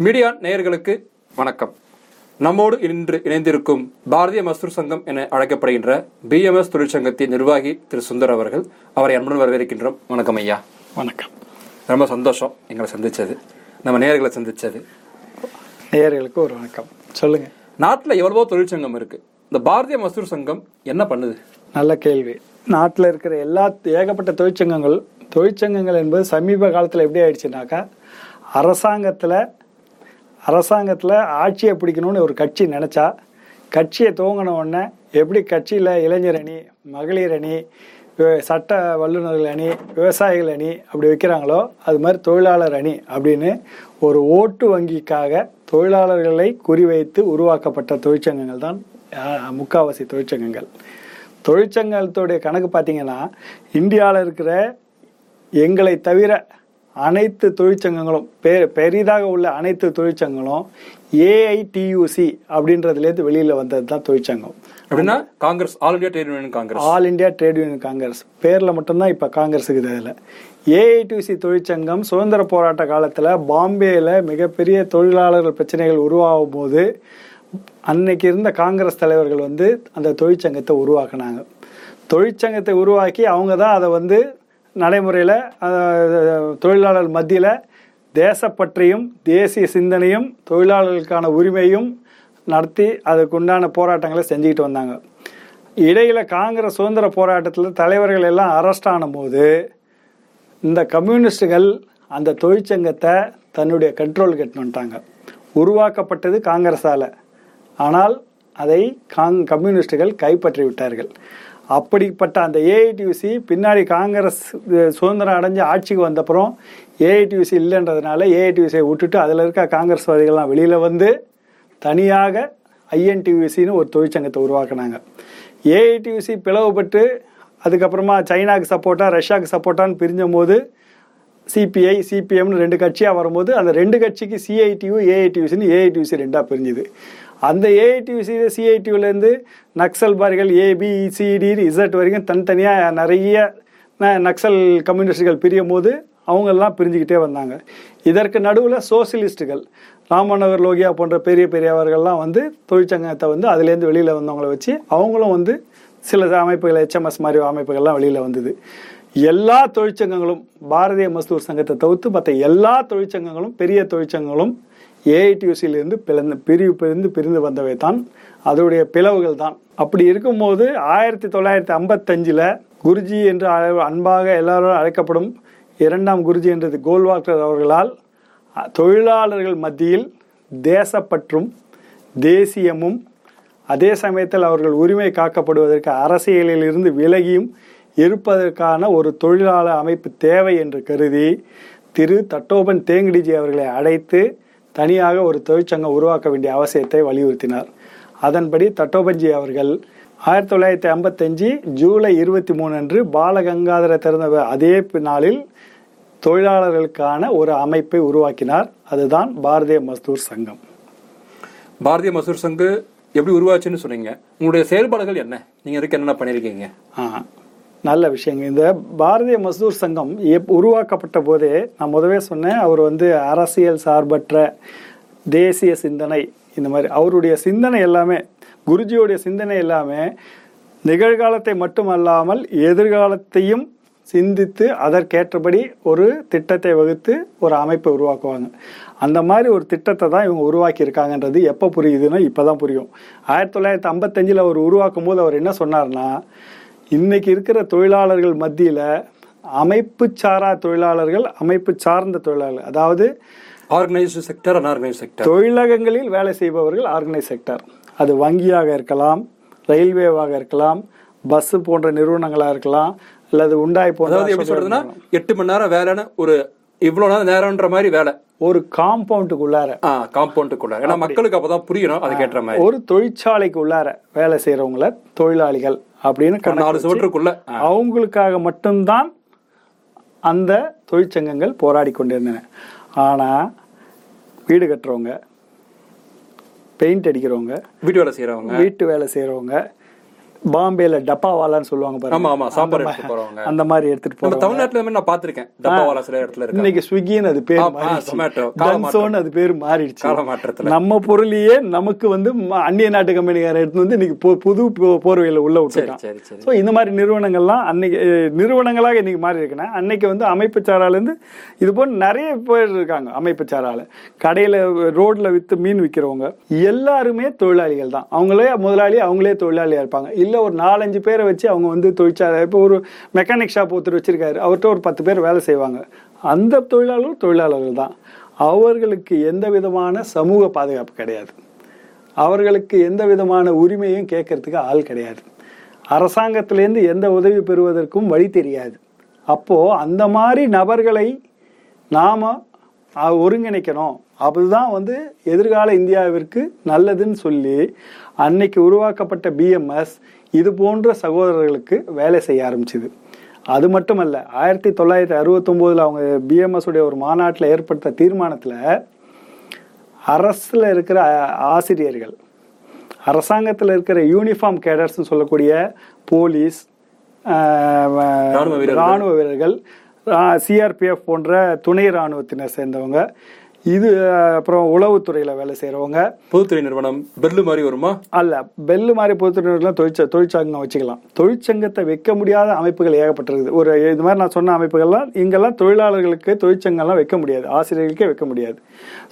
Media நேயர்களுக்கு வணக்கம். நம்மோடு இன்று இணைந்திருக்கும் பாரதிய மஸ்தூர் சங்கம் என அழைக்கப்படுகின்ற பிஎம்எஸ் தொழிற்சங்கத்தின் நிர்வாகி திரு சுந்தர் அவர்கள் அவரை அன்புடன் வரவேற்கின்றோம். வணக்கம் ஐயா. வணக்கம். ரொம்ப சந்தோஷம் எங்களை சந்திச்சது. நம்ம நேயர்களை சந்திச்சது. நேயர்களுக்கு ஒரு வணக்கம். சொல்லுங்க. நாட்டில் எவ்வளவோ தொழிற்சங்கம் இருக்கு. இந்த பாரதிய மஸ்தூர் சங்கம் என்ன பண்ணுது? நல்ல கேள்வி. நாட்டில் இருக்கிற எல்லா ஏகப்பட்ட தொழிற்சங்கங்கள் தொழிற்சங்கங்கள் என்பது சமீப காலத்தில் எப்படி ஆயிடுச்சுனாக்கா அரசாங்கத்தில் அரசாங்கத்தில் ஆட்சியை பிடிக்கணும்னு ஒரு கட்சி நினச்சா கட்சியை துவங்கின உடனே எப்படி கட்சியில் இளைஞர் அணி மகளிர் அணி சட்ட வல்லுநர்கள் அணி விவசாயிகள் அணி அப்படி வைக்கிறாங்களோ அது மாதிரி தொழிலாளர் அணி அப்படின்னு ஒரு ஓட்டு வங்கிக்காக தொழிலாளர்களை குறிவைத்து உருவாக்கப்பட்ட தொழிற்சங்கங்கள் தான் முக்காவாசி தொழிற்சங்கங்கள். தொழிற்சங்கத்துடைய கணக்கு பார்த்தீங்கன்னா இந்தியாவில் இருக்கிற எங்களை தவிர அனைத்து தொழிற்சங்கங்களும் பெ பெரிதாக உள்ள அனைத்து தொழிற்சங்கங்களும் ஏஐடியூசி அப்படின்றதுலேருந்து வெளியில் வந்தது தான் தொழிற்சங்கம். அப்படின்னா Congress all India trade union Congress all India trade union Congress பேரில் மட்டும்தான் இப்போ காங்கிரஸ் இருக்குது அதில் ஏஐடிசி தொழிற்சங்கம் சுதந்திர போராட்ட காலத்தில் பாம்பேயில் மிகப்பெரிய தொழிலாளர்கள் பிரச்சனைகள் உருவாகும் போது அன்னைக்கு இருந்த காங்கிரஸ் தலைவர்கள் வந்து அந்த தொழிற்சங்கத்தை உருவாக்குனாங்க. தொழிற்சங்கத்தை உருவாக்கி அவங்க தான் அதை வந்து நடைமுறையில் தொழிலாளர் மத்தியில் தேசப்பற்றையும் தேசிய சிந்தனையும் தொழிலாளர்களுக்கான உரிமையும் நடத்தி அதுக்குண்டான போராட்டங்களை செஞ்சுக்கிட்டு வந்தாங்க. இடையில் காங்கிரஸ் சுதந்திர போராட்டத்தில் தலைவர்கள் எல்லாம் அரெஸ்ட் ஆனும்போது இந்த கம்யூனிஸ்டுகள் அந்த தொழிற்சங்கத்தை தன்னுடைய கண்ட்ரோல் வந்துட்டாங்க. உருவாக்கப்பட்டது காங்கிரஸால். ஆனால் அதை காங் கம்யூனிஸ்டுகள் கைப்பற்றி விட்டார்கள் அப்படிப்பட்ட அந்த ஏஐடியூசி பின்னாடி காங்கிரஸ் சுதந்திரம் அடைஞ்சு ஆட்சிக்கு வந்தப்புறம் ஏஐடியூசி இல்லைன்றதுனால ஏஐடியூசியை விட்டுட்டு அதில் இருக்க காங்கிரஸ்வாதிகள்லாம் வெளியில் வந்து தனியாக ஐஎன்டியூசின்னு ஒரு தொழிற்சங்கத்தை உருவாக்குனாங்க. ஏஐடியூசி பிளவுபட்டு அதுக்கப்புறமா சைனாக்கு சப்போர்ட்டாக ரஷ்யாவுக்கு சப்போர்ட்டான்னு பிரிஞ்ச போது சிபிஐ சிபிஎம்னு ரெண்டு கட்சியாக வரும்போது அந்த ரெண்டு கட்சிக்கு சிஐடியு ஏஐடியூசின்னு ஏஐடியூசி ரெண்டாக பிரிஞ்சுது. அந்த ஏஐடியூசி சிஐடியூலேருந்து நக்சல்பாரிகள் ஏபி சிடி இசட் e, வரைக்கும் தனித்தனியாக நிறைய நக்சல் கம்யூனிஸ்டுகள் பிரியும் போது அவங்கெல்லாம் பிரிஞ்சுக்கிட்டே வந்தாங்க. இதற்கு நடுவில் சோசியலிஸ்ட்டுகள் ராமநகர் லோகியா போன்ற பெரிய பெரியவர்கள்லாம் வந்து தொழிற்சங்கத்தை வந்து அதுலேருந்து வெளியில் வந்தவங்கள வச்சு அவங்களும் வந்து சில அமைப்புகள் ஹெச்எம்எஸ் மாதிரி அமைப்புகள்லாம் வெளியில் வந்தது. எல்லா தொழிற்சங்கங்களும் பாரதிய மஸ்தூர் சங்கத்தை தவிர்த்து மற்ற எல்லா தொழிற்சங்கங்களும் பெரிய தொழிற்சங்கங்களும் ஏஐடியூசியிலிருந்து பிளந்து பிரிவு பிரிந்து பிரிந்து வந்தவை தான். அதோடைய பிளவுகள் தான். அப்படி இருக்கும்போது ஆயிரத்தி தொள்ளாயிரத்தி ஐம்பத்தஞ்சில் குருஜி என்று அன்பாக எல்லாரும் அழைக்கப்படும் இரண்டாம் குருஜி என்றது கோல்வாக்கர் அவர்களால் தொழிலாளர்கள் மத்தியில் தேசப்பற்றும் தேசியமும் அதே சமயத்தில் அவர்கள் உரிமை காக்கப்படுவதற்கு அரசியலில் இருந்து விலகியும் இருப்பதற்கான ஒரு தொழிலாளர் அமைப்பு தேவை என்று கருதி திரு தட்டோபன் தேங்கடிஜி அவர்களை அழைத்து தனியாக ஒரு தொழிற்சங்கம் உருவாக்க வேண்டிய அவசியத்தை வலியுறுத்தினார். அதன்படி தட்டோபன்ஜி அவர்கள் ஆயிரத்தி தொள்ளாயிரத்தி ஐம்பத்தஞ்சு ஜூலை இருபத்தி மூணு அன்று பாலகங்காதர திறந்த அதே நாளில் தொழிலாளர்களுக்கான ஒரு அமைப்பை உருவாக்கினார். அதுதான் பாரதிய மஸ்தூர் சங்கம். பாரதிய மசூர் சங்கு எப்படி உருவாச்சுன்னு சொன்னீங்க. உங்களுடைய செயல்பாடுகள் என்ன? நீங்க இதுக்கு என்னென்ன பண்ணிருக்கீங்க ஆ, நல்ல விஷயங்க. இந்த பாரதிய மஸ்தூர் சங்கம் எப் உருவாக்கப்பட்ட போதே நான் முதவே சொன்னேன் அவர் வந்து அரசியல் சார்பற்ற தேசிய சிந்தனை இந்த மாதிரி. அவருடைய சிந்தனை எல்லாமே குருஜியோடைய சிந்தனை எல்லாமே நிகழ்காலத்தை மட்டுமல்லாமல் எதிர்காலத்தையும் சிந்தித்து அதற்கேற்றபடி ஒரு திட்டத்தை வகுத்து ஒரு அமைப்பை உருவாக்குவாங்க. அந்த மாதிரி ஒரு திட்டத்தை தான் இவங்க உருவாக்கி இருக்காங்கன்றது எப்போ புரியுதுன்னா இப்போ தான் புரியும். ஆயிரத்தி தொள்ளாயிரத்தி ஐம்பத்தஞ்சில் அவர் உருவாக்கும் போது அவர் என்ன சொன்னார்னா இன்னைக்கு இருக்கிற தொழிலாளர்கள் மத்தியில் அமைப்பு சாரா தொழிலாளர்கள் அமைப்பு சார்ந்த தொழிலாளர்கள் அதாவது ஆர்கனைஸ்டு செக்டர் அன்ஆர்கனைஸ்ட் செக்டர் தொழிலகங்களில் வேலை செய்பவர்கள் ஆர்கனைஸ் செக்டர் அது வங்கியாக இருக்கலாம் ரயில்வேவாக இருக்கலாம் பஸ் போன்ற நிறுவனங்களாக இருக்கலாம் அல்லது உண்டாய் போன்ற அதாவது எப்படி சொல்றதுன்னா எட்டு மணி நேரம் வேலைன்னு ஒரு இவ்வளவு நேரம் நேரம்ன்ற மாதிரி வேலை. ஒரு காம்பவுண்டுக்குள்ளார ஆ காம்பவுண்டுக்குள்ள ஏன்னா மக்களுக்கு அப்பதான் புரியணும் அதுக்கேற்ற மாதிரி. ஒரு தொழிற்சாலைக்கு உள்ளார வேலை செய்யறவங்கள தொழிலாளிகள். அப்படின்னு நாலு சுவற்றுக்குள்ள. அவங்களுக்காக மட்டும்தான் அந்த தொழிற்சங்கங்கள் போராடி கொண்டிருந்தன. ஆனா வீடு கட்டுறவங்க பெயிண்ட் அடிக்கிறவங்க வீட்டு வேலை செய்யறவங்க வீட்டு வேலை செய்கிறவங்க பாம்பேல டப்பாவாலான்னு சொல்லுவாங்க பாருங்க. ஆமா ஆமா அந்த எடுத்து போறவங்க. அந்த மாதிரி எடுத்துட்டு நம்ம போறோம் தமிழ்நாட்டுல இந்த மாதிரி நான் பாத்திருக்கேன் டப்பாவாலா சில இடத்துல இருக்கு இன்னைக்கு ஸ்விக்கின்னு அது பேர். கால டன்சோன்னு அது பேர் மாறிடுச்சு. கால மாற்றத்துல நம்ம பொருளையே நமக்கு வந்து அந்நிய நாட்டு கம்பெனிக்காரன் எடுத்து வந்து இன்னைக்கு புது போர்வையில உள்ள விட்டுருக்கான் சரி சரி. ஸோ இந்த மாதிரி நிறுவனங்கள்லாம் அன்னைக்கு நிறுவனங்களாக இன்னைக்கு மாறி இருக்குன்னா அன்னைக்கு வந்து அமைப்பு சாராலேருந்து இது போல் நிறைய பேர் இருக்காங்க அமைப்பு சாரால கடையில் ரோட்ல விற்று மீன் விற்கிறவங்க எல்லாருமே தொழிலாளிகள் தான். அவங்களே முதலாளி அவங்களே தொழிலாளியாக இருப்பாங்க. இல்லை ஒரு நாலஞ்சு பேரை வச்சு அவங்க வந்து தொழிற்சாலை இப்போ ஒரு மெக்கானிக் ஷாப் ஒருத்தர் வச்சிருக்காரு. அவர்கிட்ட ஒரு பத்து பேர் வேலை செய்வாங்க. அந்த தொழிலாளர்கள் தொழிலாளர்கள் தான். அவர்களுக்கு எந்த விதமான சமூக பாதுகாப்பு கிடையாது. அவர்களுக்கு எந்த விதமான உரிமையும் கேட்கறதுக்கு ஆள் கிடையாது. அரசாங்கத்திலேருந்து எந்த உதவி பெறுவதற்கும் வழி தெரியாது. அப்போது அந்த மாதிரி நபர்களை நாம் ஒருங்கிணைக்கணும். அதுதான் வந்து எதிர்கால இந்தியாவிற்கு நல்லதுன்னு சொல்லி அன்னைக்கு உருவாக்கப்பட்ட பிஎம்எஸ் இது போன்ற சகோதரர்களுக்கு வேலை செய்ய ஆரம்பிச்சுது அது மட்டுமல்ல ஆயிரத்தி தொள்ளாயிரத்தி அறுபத்தொம்போதில் அவங்க பிஎம்எஸ் உடைய ஒரு மாநாட்டில் ஏற்படுத்த தீர்மானத்தில் அரசில் இருக்கிற ஆசிரியர்கள் அரசாங்கத்தில் இருக்கிற யூனிஃபார்ம் கேடர்ஸ்னு சொல்லக்கூடிய போலீஸ் ஆஹ், ராணுவ வீரர்கள். சிஆர்பிஎஃப் போன்ற துணை ராணுவத்தினர் சேர்ந்தவங்க இது அப்புறம் உளவுத்துறையில் வேலை செய்கிறவங்க பொதுத்துறை நிறுவனம் பெல்லு மாதிரி வருமா? அல்ல பெல்லு மாதிரி பொறுத்தவரைக்கும் தொழிற்ச தொழிற்சங்கம் வச்சுக்கலாம். தொழிற்சங்கத்தை வைக்க முடியாத அமைப்புகள் ஏகப்பட்டிருக்குது. ஒரு இது மாதிரி நான் சொன்ன அமைப்புகள்லாம் இங்கெல்லாம் தொழிலாளர்களுக்கு தொழிற்சங்கம்லாம் வைக்க முடியாது. ஆசிரியர்களுக்கே வைக்க முடியாது.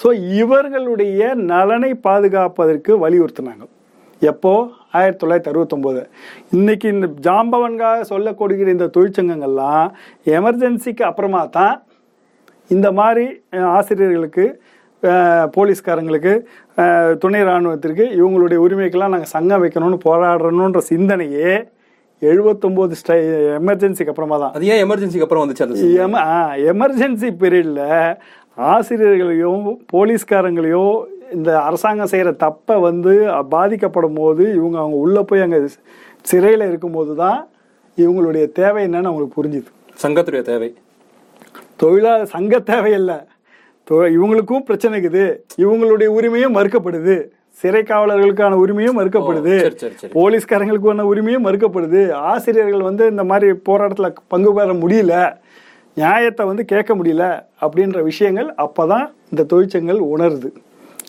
ஸோ இவர்களுடைய நலனை பாதுகாப்பதற்கு வலியுறுத்தினாங்க. எப்போ? ஆயிரத்தி தொள்ளாயிரத்தி அறுபத்தொம்போது. இன்னைக்கு இந்த ஜாம்பவன்காக சொல்லக்கூடிய இந்த தொழிற்சங்கங்கள்லாம் எமர்ஜென்சிக்கு அப்புறமா தான் இந்த மாதிரி ஆசிரியர்களுக்கு போலீஸ்காரங்களுக்கு துணை ராணுவத்திற்கு இவங்களுடைய உரிமைக்கெல்லாம் நாங்கள் சங்கம் வைக்கணும்னு போராடணுன்ற சிந்தனையே எழுபத்தொம்போது ஸ்டை எமர்ஜென்சிக்கு அப்புறமா தான். அது ஏன் எமர்ஜென்சிக்கு அப்புறம் வந்துச்சு எம எமர்ஜென்சி பீரியடில் ஆசிரியர்களையும் போலீஸ்காரங்களையும் இந்த அரசாங்கம் செய்கிற தப்பை வந்து பாதிக்கப்படும் போது இவங்க அவங்க உள்ளே போய் அங்கே சிறையில் இருக்கும்போது தான் இவங்களுடைய தேவை என்னன்னு அவங்களுக்கு புரிஞ்சுது. சங்கத்துடைய தேவை. தொழிலாளர் சங்க தேவையில்லை. தொ- இவங்களுக்கும் பிரச்சனை இருக்குது. இவங்களுடைய உரிமையும் மறுக்கப்படுது. சிறை காவலர்களுக்கான உரிமையும் மறுக்கப்படுது. போலீஸ்காரங்களுக்கான உரிமையும் மறுக்கப்படுது. ஆசிரியர்கள் வந்து இந்த மாதிரி போராட்டத்தில் பங்கு பெற முடியல. நியாயத்தை வந்து கேட்க முடியல அப்படின்ற விஷயங்கள் அப்பதான் இந்த தொழிற்சங்கங்கள் உணருது.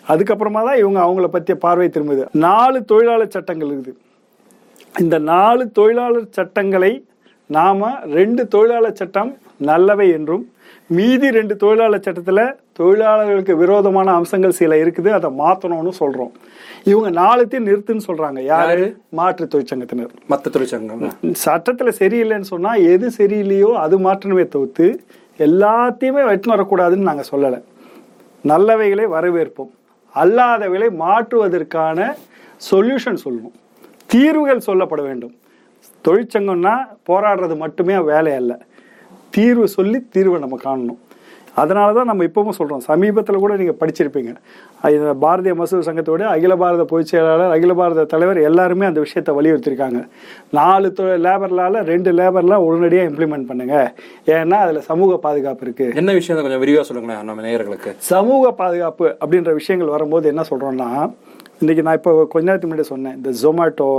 அதுக்கப்புறமா தான் இவங்க அவங்கள பற்றிய பார்வை திரும்புது. நாலு தொழிலாளர் சட்டங்கள் இருக்குது. இந்த நாலு தொழிலாளர் சட்டங்களை நாம ரெண்டு தொழிலாளர் சட்டம் நல்லவை என்றும் மீதி ரெண்டு தொழிலாளர் சட்டத்துல தொழிலாளர்களுக்கு விரோதமான அம்சங்கள் சில இருக்குது அதை மாத்தணும்னு சொல்றோம். இவங்க நாலுத்தையும் நிறுத்துன்னு சொல்றாங்க. யாரு? மாற்று தொழிற்சங்கத்தினர் மத்த தொழிற்சங்கம் சட்டத்துல சரியில்லைன்னு சொன்னா எது சரியில்லையோ அது மாற்றணுமே தவிர்த்து எல்லாத்தையுமே வெட்டு வரக்கூடாதுன்னு நாங்க சொல்லலை. நல்லவைகளை வரவேற்போம். அல்லாதவைகளை மாற்றுவதற்கான சொல்யூஷன் சொல்லணும். தீர்வுகள் சொல்லப்பட வேண்டும். தொழிற்சங்கம்னா போராடுறது மட்டுமே வேலை அல்ல. தீர்வு சொல்லி தீர்வை நம்ம காணணும். அதனால தான் நம்ம இப்பவும் சொல்கிறோம் சமீபத்தில் கூட நீங்கள் படிச்சிருப்பீங்க. இந்த பாரதிய மசூர் சங்கத்தோட அகில பாரத பொதுச் செயலாளர் அகில பாரத தலைவர் எல்லாருமே அந்த விஷயத்தை வலியுறுத்திருக்காங்க. நாலு லேபர்லால ரெண்டு லேபர்லாம் உடனடியாக இம்ப்ளிமெண்ட் பண்ணுங்க. ஏன்னா அதில் சமூக பாதுகாப்பு இருக்குது என்ன விஷயம் கொஞ்சம் விரிவா சொல்லுங்களேன் நம்ம நேயர்களுக்கு. சமூக பாதுகாப்பு அப்படின்ற விஷயங்கள் வரும்போது என்ன சொல்றோம்னா இன்னைக்கு நான் இப்போ கொஞ்ச நேரத்துக்கு முன்னாடி சொன்னேன். இந்த ஜொமேட்டோ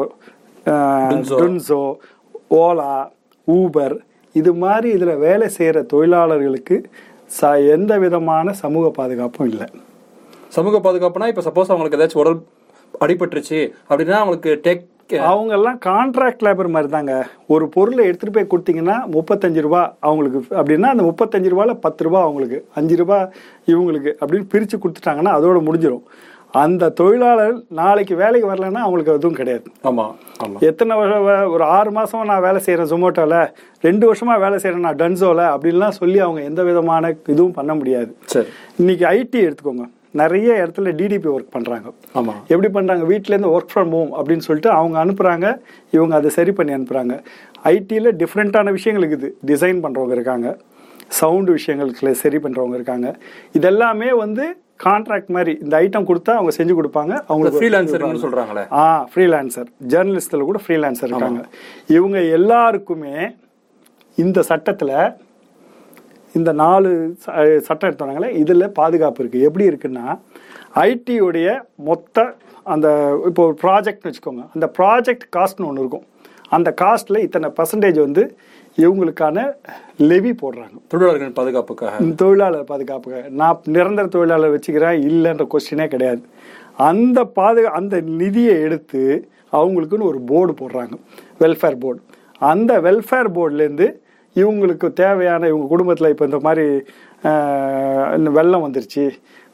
Dunzo. டுன்சோ ஓலா ஊபர் இது மாதிரி இதுல வேலை செய்யற தொழிலாளர்களுக்கு ச எந்த விதமான சமூக பாதுகாப்பும் இல்லை. சமூக பாதுகாப்புனா இப்ப சப்போஸ் அவங்களுக்கு ஏதாச்சும் உடல் அடிபட்டுருச்சு அப்படின்னா அவங்களுக்கு டேக் அவங்க எல்லாம் கான்ட்ராக்ட் லேபர் மாதிரி தாங்க ஒரு பொருளை எடுத்துட்டு போய் கொடுத்தீங்கன்னா முப்பத்தஞ்சு ரூபா அவங்களுக்கு அப்படின்னா அந்த முப்பத்தஞ்சு ரூபால பத்து ரூபா அவங்களுக்கு அஞ்சு ரூபா இவங்களுக்கு அப்படின்னு பிரிச்சு கொடுத்துட்டாங்கன்னா அதோட முடிஞ்சிடும் அந்த தொழிலாளர் நாளைக்கு வேலைக்கு வரலைன்னா அவங்களுக்கு எதுவும் கிடையாது. ஆமா ஆமா. எத்தனை வருஷம் ஒரு ஆறு மாசமா நான் வேலை செய்யறேன் ஜொமேட்டோல ரெண்டு வருஷமா வேலை செய்யறேன் நான் டன்சோல அப்படின்லாம் சொல்லி அவங்க எந்த விதமான இதுவும் பண்ண முடியாது. சரி. இன்னைக்கு ஐடி எடுத்துக்கோங்க. நிறைய இடத்துல டிடிபி ஒர்க் பண்றாங்க. ஆமா. எப்படி பண்றாங்க? வீட்ல இருந்து ஒர்க் ஃப்ரம் ஹோம் அப்படின்னு சொல்லிட்டு அவங்க அனுப்புறாங்க. இவங்க அதை சரி பண்ணி அனுப்புறாங்க. ஐடியில் டிஃப்ரெண்ட்டான விஷயங்கள் இருக்குது டிசைன் பண்றவங்க இருக்காங்க. சவுண்ட் விஷயங்களுக்கு சரி பண்றவங்க இருக்காங்க. இதெல்லாமே வந்து கான்ட்ராக்ட் மாதிரி இந்த ஐட்டம் கொடுத்தா அவங்க செஞ்சு கொடுப்பாங்க. அவங்களுக்கு ஃப்ரீலான்சர்னு சொல்றாங்களே. ஆ ஃப்ரீலான்சர் ஜேர்னலிஸ்டில் கூட ஃப்ரீலான்சர் இருக்காங்க. இவங்க எல்லாருக்குமே இந்த சட்டத்தில் இந்த நாலு சட்டம் எடுத்தாங்களே இதில் பாதுகாப்பு இருக்குது எப்படி இருக்குன்னா ஐடியுடைய மொத்த அந்த இப்போ ஒரு ப்ராஜெக்ட்னு வச்சுக்கோங்க. அந்த ப்ராஜெக்ட் காஸ்ட்னு ஒன்று இருக்கும். அந்த காஸ்ட்டில் இத்தனை பர்சன்டேஜ் வந்து இவங்களுக்கான லெவி போடுறாங்க. தொழிலாளர்களின் பாதுகாப்புக்காக. தொழிலாளர் பாதுகாப்புக்காக. நான் நிரந்தர தொழிலாளர் வச்சுக்கிறேன் இல்லைன்ற கொஸ்டினே கிடையாது. அந்த பாதுகா அந்த நிதியை எடுத்து அவங்களுக்குன்னு ஒரு போர்டு போடுறாங்க. வெல்ஃபேர் போர்டு அந்த வெல்ஃபேர் போர்டுலேருந்து இவங்களுக்கு தேவையான இவங்க குடும்பத்தில் இப்போ இந்த மாதிரி இந்த வெள்ளம் வந்துருச்சு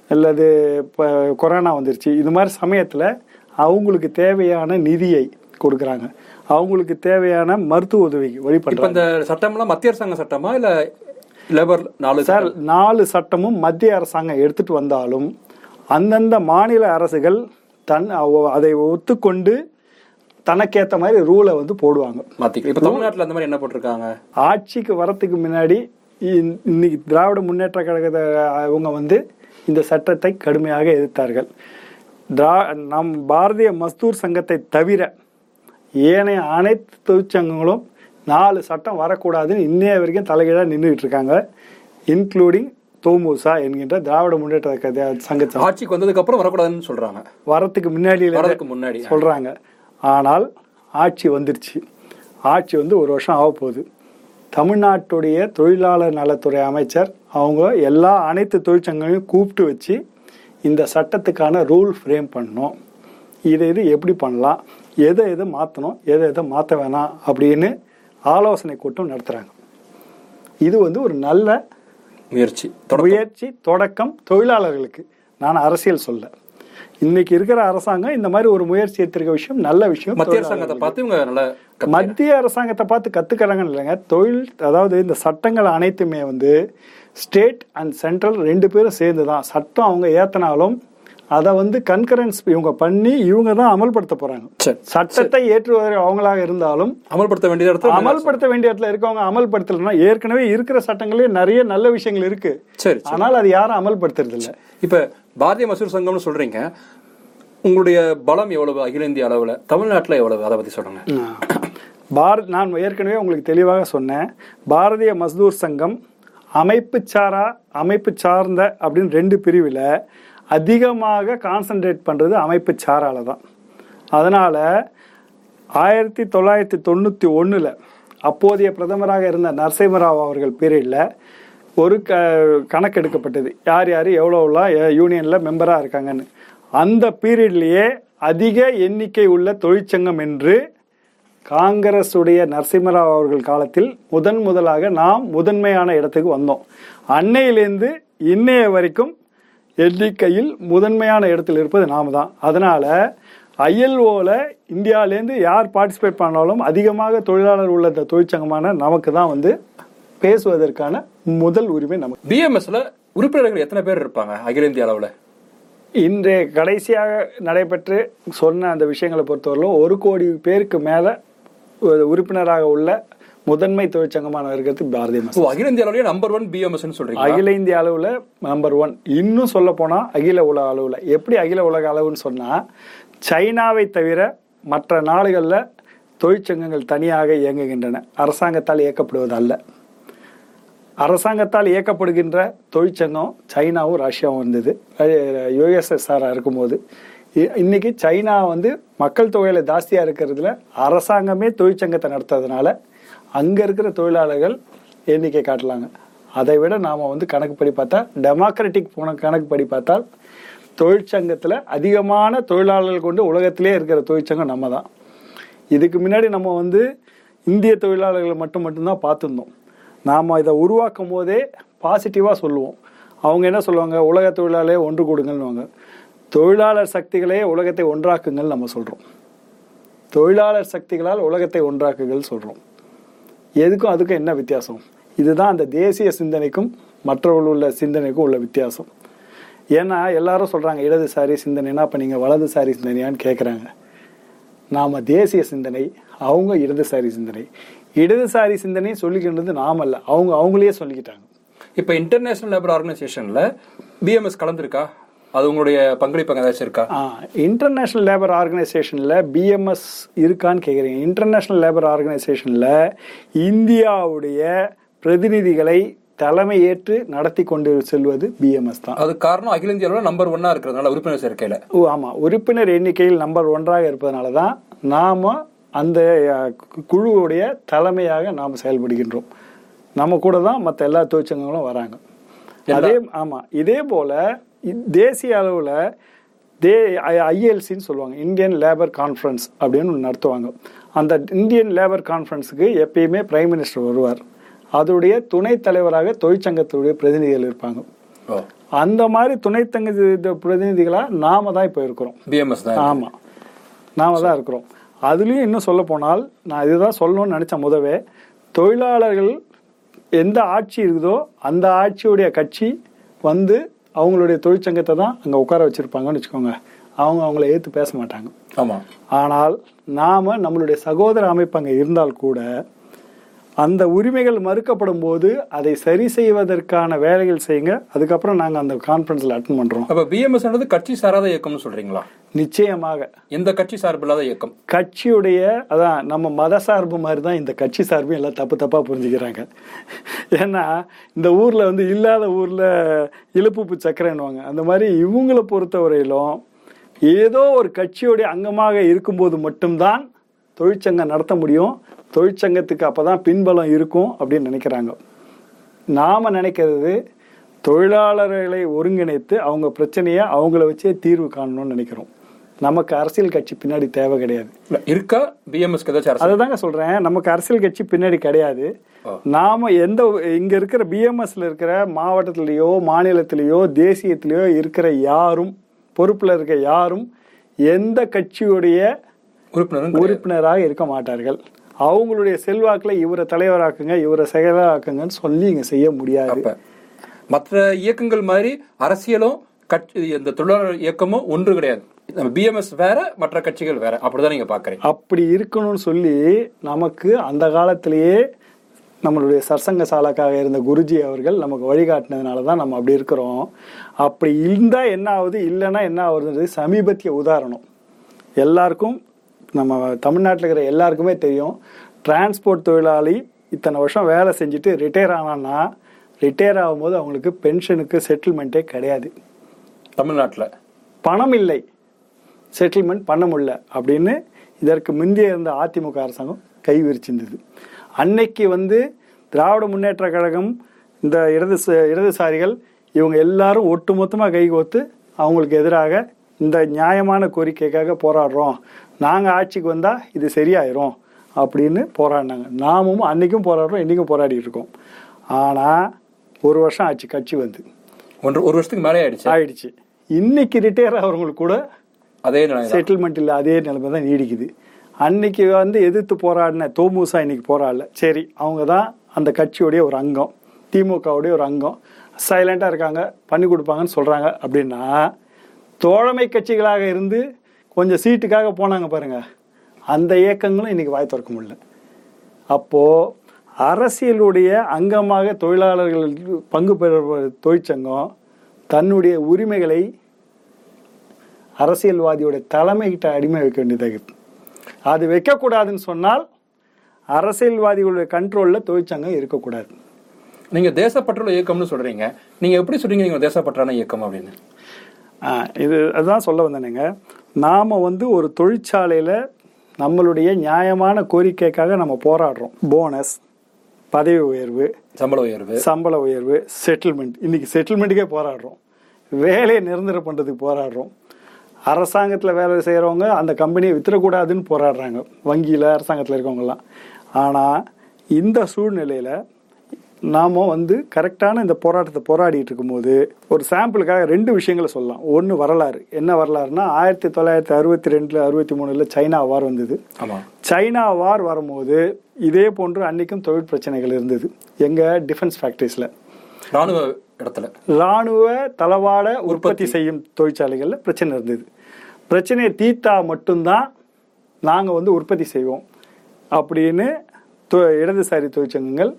அல்லது இப்போ கொரோனா வந்துருச்சு இது மாதிரி சமயத்தில் அவங்களுக்கு தேவையான நிதியை கொடுக்குறாங்க. அவங்களுக்கு தேவையான மருத்துவ உதவி வழி இப்ப பண்றாங்க இந்த சட்டம்லாம் மத்திய அரசாங்க சட்டமா இல்ல லேபர் நாலு சார் நாலு சட்டமும் மத்திய அரசாங்கம் எடுத்துட்டு வந்தாலும் அந்தந்த மாநில அரசுகள் தன் அதை ஒத்துக்கொண்டு தனக்கேத்த மாதிரி ரூலை வந்து போடுவாங்க. மாத்திக்கலாம் இப்ப தமிழ்நாட்டுல அந்த மாதிரி என்ன போட்டிருக்காங்க? ஆட்சிக்கு வரத்துக்கு முன்னாடி இன்- இன்னைக்கு திராவிட முன்னேற்ற கழகத்தை அவங்க வந்து இந்த சட்டத்தை கடுமையாக எதிர்த்தார்கள். திரா நம் பாரதிய மஸ்தூர் சங்கத்தை தவிர ஏனைய அனைத்து தொழிற்சங்கங்களும் நாலு சட்டம் வரக்கூடாதுன்னு இன்னைய வரைக்கும் தலைகீழாக நின்றுட்டு இருக்காங்க இன்க்ளூடிங் தோமுசா என்கின்ற திராவிட முன்னேற்ற சங்கத்தை ஆட்சிக்கு வந்ததுக்கு அப்புறம் வரக்கூடாதுன்னு சொல்றாங்க. வரத்துக்கு முன்னாடியில வரதுக்கு முன்னாடி சொல்றாங்க. ஆனால் ஆட்சி வந்துருச்சு. ஆட்சி வந்து ஒரு வருஷம் ஆக போகுது. தமிழ்நாட்டுடைய தொழிலாளர் நலத்துறை அமைச்சர் அவங்க எல்லா அனைத்து தொழிற்சங்கங்களையும் கூப்பிட்டு வச்சு இந்த சட்டத்துக்கான ரூல் ஃப்ரேம் பண்ணணும். இதை இது எப்படி பண்ணலாம்? எதை எதை மாற்றணும் எதை எதை மாற்ற வேணாம் அப்படின்னு ஆலோசனை கூட்டம் நடத்துகிறாங்க இது வந்து ஒரு நல்ல முயற்சி. முயற்சி தொடக்கம் தொழிலாளர்களுக்கு. நான் அரசியல் சொல்ல. இன்னைக்கு இருக்கிற அரசாங்கம் இந்த மாதிரி ஒரு முயற்சி எடுத்திருக்க விஷயம் நல்ல விஷயம் மத்திய அரசாங்கத்தை பார்த்து இவங்க நல்லா மத்திய அரசாங்கத்தை பார்த்து கத்துக்கிறாங்கன்னு இல்லைங்க. தொழில் அதாவது இந்த சட்டங்கள் அனைத்துமே வந்து ஸ்டேட் அண்ட் சென்ட்ரல் ரெண்டு பேரும் சேர்ந்து தான் சட்டம் அவங்க ஏத்தினாலும் அதை வந்து கன்கரன்ஸ் இவங்க பண்ணி இவங்க தான் அமல்படுத்த போறாங்க. சட்டத்தை ஏற்றுவதற்கு அவங்களாக இருந்தாலும் அமல்படுத்த வேண்டிய இடத்துல அமல்படுத்த வேண்டிய இடத்துல இருக்கவங்க அமல்படுத்தலைன்னா ஏற்கனவே இருக்கிற சட்டங்களே நிறைய நல்ல விஷயங்கள் இருக்கு. சரி சரி. ஆனால் அது யாரும் அமல்படுத்துறது இல்ல. இப்ப பாரதிய மசூர் சங்கம்னு சொல்றீங்க. உங்களுடைய பலம் எவ்வளவு? அகில இந்திய அளவுல. தமிழ்நாட்டுல எவ்வளவு? அதை பத்தி சொல்லுங்க. பாரத் நான் ஏற்கனவே உங்களுக்கு தெளிவாக சொன்னேன். பாரதிய மஸ்தூர் சங்கம் அமைப்பு சாரா அமைப்பு சார்ந்த அப்படின்னு ரெண்டு பிரிவில் அதிகமாக கான்சென்ட்ரேட் பண்ணுறது அமைப்பு சாரால தான். அதனால் ஆயிரத்தி தொள்ளாயிரத்தி தொண்ணூற்றி ஒன்றில் அப்போதைய பிரதமராக இருந்த நரசிம்மராவ் அவர்கள் பீரியடில் ஒரு க கணக்கெடுக்கப்பட்டது. யார் யார் எவ்வளோலாம் யூனியனில் மெம்பராக இருக்காங்கன்னு. அந்த பீரியட்லேயே அதிக எண்ணிக்கை உள்ள தொழிற்சங்கம் என்று காங்கிரஸுடைய நரசிம்மராவ் அவர்கள் காலத்தில் முதன் முதலாக நாம் முதன்மையான இடத்துக்கு வந்தோம். அன்னையிலேருந்து இன்னைய வரைக்கும் எண்ணிக்கையில் முதன்மையான இடத்தில் இருப்பது நாம தான் அதனால ஐஎல்ஓல இந்தியாவிலேருந்து யார் பார்ட்டிசிபேட் பண்ணாலும் அதிகமாக தொழிலாளர் உள்ள இந்த தொழிற்சங்கமான நமக்கு தான் வந்து பேசுவதற்கான முதல் உரிமை நமக்கு. பிஎம்எஸ்ல உறுப்பினர்கள் எத்தனை பேர் இருப்பாங்க அகில இந்திய அளவுல? இன்றைய கடைசியாக நடைபெற்று சொன்ன அந்த விஷயங்களை பொறுத்தவரையிலும் ஒரு கோடி பேருக்கு மேலே உறுப்பினராக உள்ள முதன்மை தொழிற்சங்கமான இருக்கிறது பாரதிய ஓ மசூர் அகில இந்திய அளவுலயே நம்பர் ஒன் பிஎம்எஸ் சொல்றீங்க அகில இந்திய அளவில் நம்பர் ஒன் இன்னும் சொல்ல போனால் அகில உலக அளவில். எப்படி அகில உலக அளவுன்னு சொன்னால் சைனாவை தவிர மற்ற நாடுகளில் தொழிற்சங்கங்கள் தனியாக இயங்குகின்றன. அரசாங்கத்தால் இயக்கப்படுவது அல்ல அரசாங்கத்தால் இயக்கப்படுகின்ற தொழிற்சங்கம் சைனாவும் ரஷ்யாவும் இருந்தது. யுஎஸ்எஸ்ஆர் இருக்கும்போது. இன்னைக்கு சைனா வந்து மக்கள் தொகையில ஜாஸ்தியா இருக்கிறதுல அரசாங்கமே தொழிற்சங்கத்தை நடத்துறதுனால அங்கே இருக்கிற தொழிலாளர்கள் எண்ணிக்கை காட்டலாங்க. அதை விட நாம் வந்து கணக்குப்படி பார்த்தா டெமோக்ராட்டிக் போன கணக்குப்படி பார்த்தால் தொழிற்சங்கத்தில் அதிகமான தொழிலாளர்கள் கொண்டு உலகத்திலே இருக்கிற தொழிற்சங்கம் நம்ம தான் இதுக்கு முன்னாடி நம்ம வந்து இந்திய தொழிலாளர்களை மட்டும் மட்டும்தான் பார்த்துருந்தோம். நாம் இதை உருவாக்கும் போதே பாசிட்டிவாக சொல்லுவோம். அவங்க என்ன சொல்லுவாங்க? உலக தொழிலாளரே ஒன்று கொடுங்கன்னுவாங்க தொழிலாளர் சக்திகளே உலகத்தை ஒன்றாக்குங்கள் நம்ம சொல்கிறோம் தொழிலாளர் சக்திகளால் உலகத்தை ஒன்றாக்குங்கள் சொல்கிறோம் எதுக்கும் அதுக்கும் என்ன வித்தியாசம்? இதுதான் அந்த தேசிய சிந்தனைக்கும் மற்றவர்கள் உள்ள சிந்தனைக்கும் உள்ள வித்தியாசம். ஏன்னா எல்லாரும் சொல்கிறாங்க இடதுசாரி சிந்தனைனா அப்போ நீங்கள் வலதுசாரி சிந்தனையான்னு கேட்குறாங்க நாம் தேசிய சிந்தனை அவங்க இடதுசாரி சிந்தனை. இடதுசாரி சிந்தனை சொல்லிக்கின்றது நாம் அல்ல அவங்க அவங்களே சொல்லிக்கிட்டாங்க. இப்போ இன்டர்நேஷ்னல் லேபர் ஆர்கனைசேஷனில் பிஎம்எஸ் கலந்துருக்கா? அது உங்களுடைய பங்களிப்பு ஏதாச்சும் இருக்கா? இன்டர்நேஷ்னல் லேபர் ஆர்கனைசேஷனில் பிஎம்எஸ் இருக்கான்னு கேட்குறீங்க இன்டர்நேஷ்னல் லேபர் ஆர்கனைசேஷனில் இந்தியாவுடைய பிரதிநிதிகளை தலைமை ஏற்று நடத்தி கொண்டு செல்வது பிஎம்எஸ் தான். அது காரணம் அகில இந்திய அளவில் நம்பர் ஒன்னா இருக்கிறதுனால உறுப்பினர் சேர்க்கையில. ஓ ஆமாம் உறுப்பினர் எண்ணிக்கையில் நம்பர் ஒன்றாக இருப்பதனால தான் நாம் அந்த குழுவுடைய தலைமையாக நாம் செயல்படுகின்றோம். நம்ம கூட தான் மற்ற எல்லா தொழிற்சங்கங்களும் வராங்க. அதே ஆமாம் இதே போல் தேசிய அளவில் தே ஐஎல்சின்னு சொல்லுவாங்க. இந்தியன் லேபர் கான்ஃபரன்ஸ் அப்படின்னு ஒன்று நடத்துவாங்க. அந்த இந்தியன் லேபர் கான்ஃபரன்ஸுக்கு எப்பயுமே பிரைம் மினிஸ்டர் வருவார். அதோடைய துணைத் தலைவராக தொழிற்சங்கத்துடைய பிரதிநிதிகள் இருப்பாங்க. அந்த மாதிரி துணைத்தங்க பிரதிநிதிகளாக நாம தான் இப்போ இருக்கிறோம். பிஎம்எஸ் தான் ஆமாம் நாம தான் இருக்கிறோம். அதுலேயும் இன்னும் சொல்ல போனால் நான் இதுதான் சொல்லணும்னு நினச்ச முதவே. தொழிலாளர்கள் எந்த ஆட்சி இருக்குதோ அந்த ஆட்சியுடைய கட்சி வந்து அவங்களுடைய தொழிற்சங்கத்தை தான் அங்கே உட்கார வச்சுருப்பாங்கன்னு வச்சுக்கோங்க. அவங்க அவங்கள ஏற்று பேச மாட்டாங்க. ஆமா. ஆனால் நாம் நம்மளுடைய சகோதர அமைப்பு அங்கே இருந்தால் கூட அந்த உரிமைகள் மறுக்கப்படும் போது அதை சரி செய்வதற்கான வேலைகள் செய்யுங்க. அதுக்கப்புறம் நாங்கள் அந்த கான்ஃபரன்ஸில் அட்டன் பண்ணுறோம் அப்ப பிஎம்எஸ் கட்சி சாராத இயக்கம்னு சொல்றீங்களா? நிச்சயமாக. எந்த கட்சி சார்பில்லாத இயக்கம்? கட்சியுடைய அதான் நம்ம மத சார்பு மாதிரி தான் இந்த கட்சி சார்பு எல்லாம் தப்பு தப்பாக புரிஞ்சுக்கிறாங்க. ஏன்னா இந்த ஊரில் வந்து இல்லாத ஊரில் இழுப்புப்பு சக்கரைன்னுவாங்க. அந்த மாதிரி இவங்களை பொறுத்தவரையிலும் ஏதோ ஒரு கட்சியுடைய அங்கமாக இருக்கும்போது மட்டும்தான் தொழிற்சங்கம் நடத்த முடியும். தொழிற்சங்கத்துக்கு அப்போ தான் பின்பலம் இருக்கும் அப்படின்னு நினைக்கிறாங்க. நாம் நினைக்கிறது தொழிலாளர்களை ஒருங்கிணைத்து அவங்க பிரச்சனையை அவங்கள வச்சே தீர்வு காணணும்னு நினைக்கிறோம். நமக்கு அரசியல் கட்சி பின்னாடி தேவை கிடையாது. இருக்கா? பிஎம்எஸ்க்கு ஏதாச்சும் அதை தாங்க சொல்றேன். நமக்கு அரசியல் கட்சி பின்னாடி கிடையாது. நாம எந்த இங்க இருக்கிற பிஎம்எஸ்ல இருக்கிற மாவட்டத்திலேயோ மாநிலத்திலேயோ தேசியத்திலேயோ இருக்கிற யாரும் பொறுப்புல இருக்க யாரும் எந்த கட்சியுடைய உறுப்பினரும் கிடையாது. உறுப்பினராக இருக்க மாட்டார்கள். அவங்களுடைய செல்வாக்குல இவரை தலைவராக்குங்க இவரை செயலராக்குங்கன்னு சொல்லி இங்க செய்ய முடியாது. மற்ற இயக்கங்கள் மாதிரி அரசியலும் கட்சி இந்த தொழிலாளர் இயக்கமும் ஒன்று கிடையாது. நம்ம பிஎம்எஸ் வேற மற்ற கட்சிகள் வேற. அப்படிதான் நீங்க பாக்குறீங்க. அப்படி இருக்கணும்னு சொல்லி நமக்கு அந்த காலத்திலேயே நம்மளுடைய சர்சங்க சாலக்காக இருந்த குருஜி அவர்கள் நமக்கு வழிகாட்டினதுனால தான் நம்ம அப்படி இருக்கிறோம். அப்படி இருந்தால் என்ன ஆகுது இல்லைன்னா என்ன ஆகுதுன்றது சமீபத்திய உதாரணம். எல்லாருக்கும் நம்ம தமிழ்நாட்டில் இருக்கிற எல்லாருக்குமே தெரியும். டிரான்ஸ்போர்ட் தொழிலாளி இத்தனை வருஷம் வேலை செஞ்சுட்டு ரிட்டையர் ஆனான்னா ரிட்டையர் ஆகும்போது அவங்களுக்கு பென்ஷனுக்கு செட்டில்மெண்ட்டே கிடையாது. தமிழ்நாட்டுல? பணம் இல்லை. செட்டில்மெண்ட் பண்ண முடியல அப்படின்னு இதற்கு முந்தைய இருந்த அதிமுக அரசாங்கம் கை விரிச்சிருந்தது அன்னைக்கு வந்து திராவிட முன்னேற்ற கழகம் இந்த இடது இடதுசாரிகள் இவங்க எல்லாரும் ஒட்டுமொத்தமாக கைகோத்து அவங்களுக்கு எதிராக இந்த நியாயமான கோரிக்கைக்காக போராடுறோம். நாங்கள் ஆட்சிக்கு வந்தால் இது சரியாயிரும் அப்படின்னு போராடினாங்க. நாமும் அன்னைக்கும் போராடுறோம் இன்றைக்கும் போராடிட்டு இருக்கோம். ஆனால் ஒரு வருஷம் ஆச்சு கட்சி வந்து. ஒன்று ஒரு வருஷத்துக்கு மேலே ஆயிடுச்சு. ஆயிடுச்சு. இன்னைக்கு ரிட்டையர் ஆகிறவங்களுக்கு கூட அதே செட்டில்மெண்ட் இல்லை அதே நிலைமை தான் நீடிக்குது. அன்னைக்கு வந்து எதிர்த்து போராடின தோமுசா இன்னைக்கு போராடல. சரி அவங்க தான் அந்த கட்சியுடைய ஒரு அங்கம் திமுகவுடைய ஒரு அங்கம். சைலண்டாக இருக்காங்க பண்ணி கொடுப்பாங்கன்னு சொல்கிறாங்க அப்படின்னா தோழமை கட்சிகளாக இருந்து கொஞ்சம் சீட்டுக்காக போனாங்க பாருங்க. அந்த இயக்கங்களும் இன்னைக்கு வாய் திறக்க முடியல. அப்போது அரசியலுடைய அங்கமாக தொழிலாளர்கள் பங்கு பெறுற தொழிற்சங்கம் தன்னுடைய உரிமைகளை அரசியல்வாதியோட தலைமைகிட்ட அடிமை வைக்க வேண்டியதாக அது வைக்கக்கூடாதுன்னு சொன்னால் அரசியல்வாதிகளுடைய கண்ட்ரோலில் தொழிற்சங்கம் இருக்கக்கூடாது. நீங்க தேசப்பற்றுள்ள இயக்கம்னு சொல்றீங்க. நீங்க எப்படி சொல்றீங்க நீங்க தேசப்பற்றான இயக்கம் அப்படின்னு? இது அதுதான் சொல்ல வந்தேனுங்க. நாம் வந்து ஒரு தொழிற்சாலையில் நம்மளுடைய நியாயமான கோரிக்கைக்காக நம்ம போராடுறோம். போனஸ் பதவி உயர்வு சம்பள உயர்வு. சம்பள உயர்வு செட்டில்மெண்ட் இன்னைக்கு செட்டில்மெண்ட்டுக்கே போராடுறோம். வேலையை நிரந்தரம் பண்ணுறதுக்கு போராடுறோம். அரசாங்கத்தில் வேலை செய்கிறவங்க அந்த கம்பெனியை வித்துறக்கூடாதுன்னு போராடுறாங்க. வங்கியில் அரசாங்கத்தில் இருக்கவங்கலாம் ஆனால் இந்த சூழ்நிலையில் நாம் வந்து கரெக்டான இந்த போராட்டத்தை போராடிட்டு இருக்கும்போது ஒரு சாம்பிளுக்காக ரெண்டு விஷயங்களை சொல்லலாம். ஒன்று வரலாறு. என்ன வரலாறுனா ஆயிரத்தி தொள்ளாயிரத்தி அறுபத்தி ரெண்டில் அறுபத்தி மூணில் சைனா வார் வந்தது. சைனா வார் வரும்போது இதே போன்று அன்னைக்கும் தொழில் பிரச்சனைகள் இருந்தது. எங்க டிஃபென்ஸ் ஃபேக்டரிஸில். ராணுவ இடத்துல. ராணுவ தளவாட உற்பத்தி செய்யும் தொழிற்சாலைகளில் பிரச்சனை இருந்தது. பிரச்சனையை தீர்த்தா மட்டும்தான் நாங்கள் வந்து உற்பத்தி செய்வோம். அப்படின்னு இடதுசாரி தொழிற்சங்கங்கள்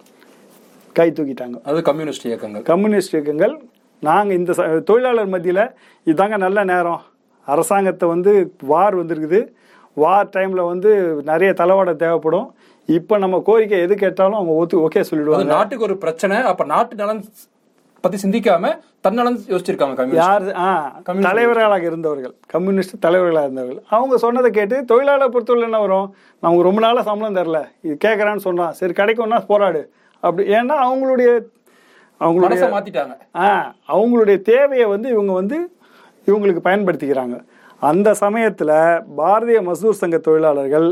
கை தூக்கிட்டாங்க. அது கம்யூனிஸ்ட் இயக்கங்கள். கம்யூனிஸ்ட் இயக்கங்கள். நாங்கள் இந்த தொழிலாளர் மத்தியில் இதாங்க நல்ல நேரம். அரசாங்கத்தை வந்து வார் வந்திருக்குது. வார் டைமில் வந்து நிறைய தளவாட தேவைப்படும். இப்போ நம்ம கோரிக்கை எது கேட்டாலும் அவங்க ஒத்து ஓகே சொல்லிடுவாங்க. நாட்டுக்கு ஒரு பிரச்சனை. அப்ப நாட்டு நலன் பத்தி சிந்திக்காம தன்னலன் யோசிச்சிருக்காங்க யார் ஆ தலைவர்களாக இருந்தவர்கள். கம்யூனிஸ்ட் தலைவர்களாக இருந்தவர்கள். அவங்க சொன்னதை கேட்டு தொழிலாளர் பொறுத்தவரை என்ன வரும்? நமக்கு ரொம்ப நாளாக சம்பளம் தரல. இது கேட்குறான்னு சொன்னான். சரி கிடைக்கும்னா போராடு. அப்படி ஏன்னா அவங்களுடைய அவங்களுடைய மனசை மாத்திட்டாங்க. ஆ அவங்களுடைய தேவையை வந்து இவங்க வந்து இவங்களுக்கு பயன்படுத்திக்கிறாங்க. அந்த சமயத்தில் பாரதிய மசூர் சங்க தொழிலாளர்கள்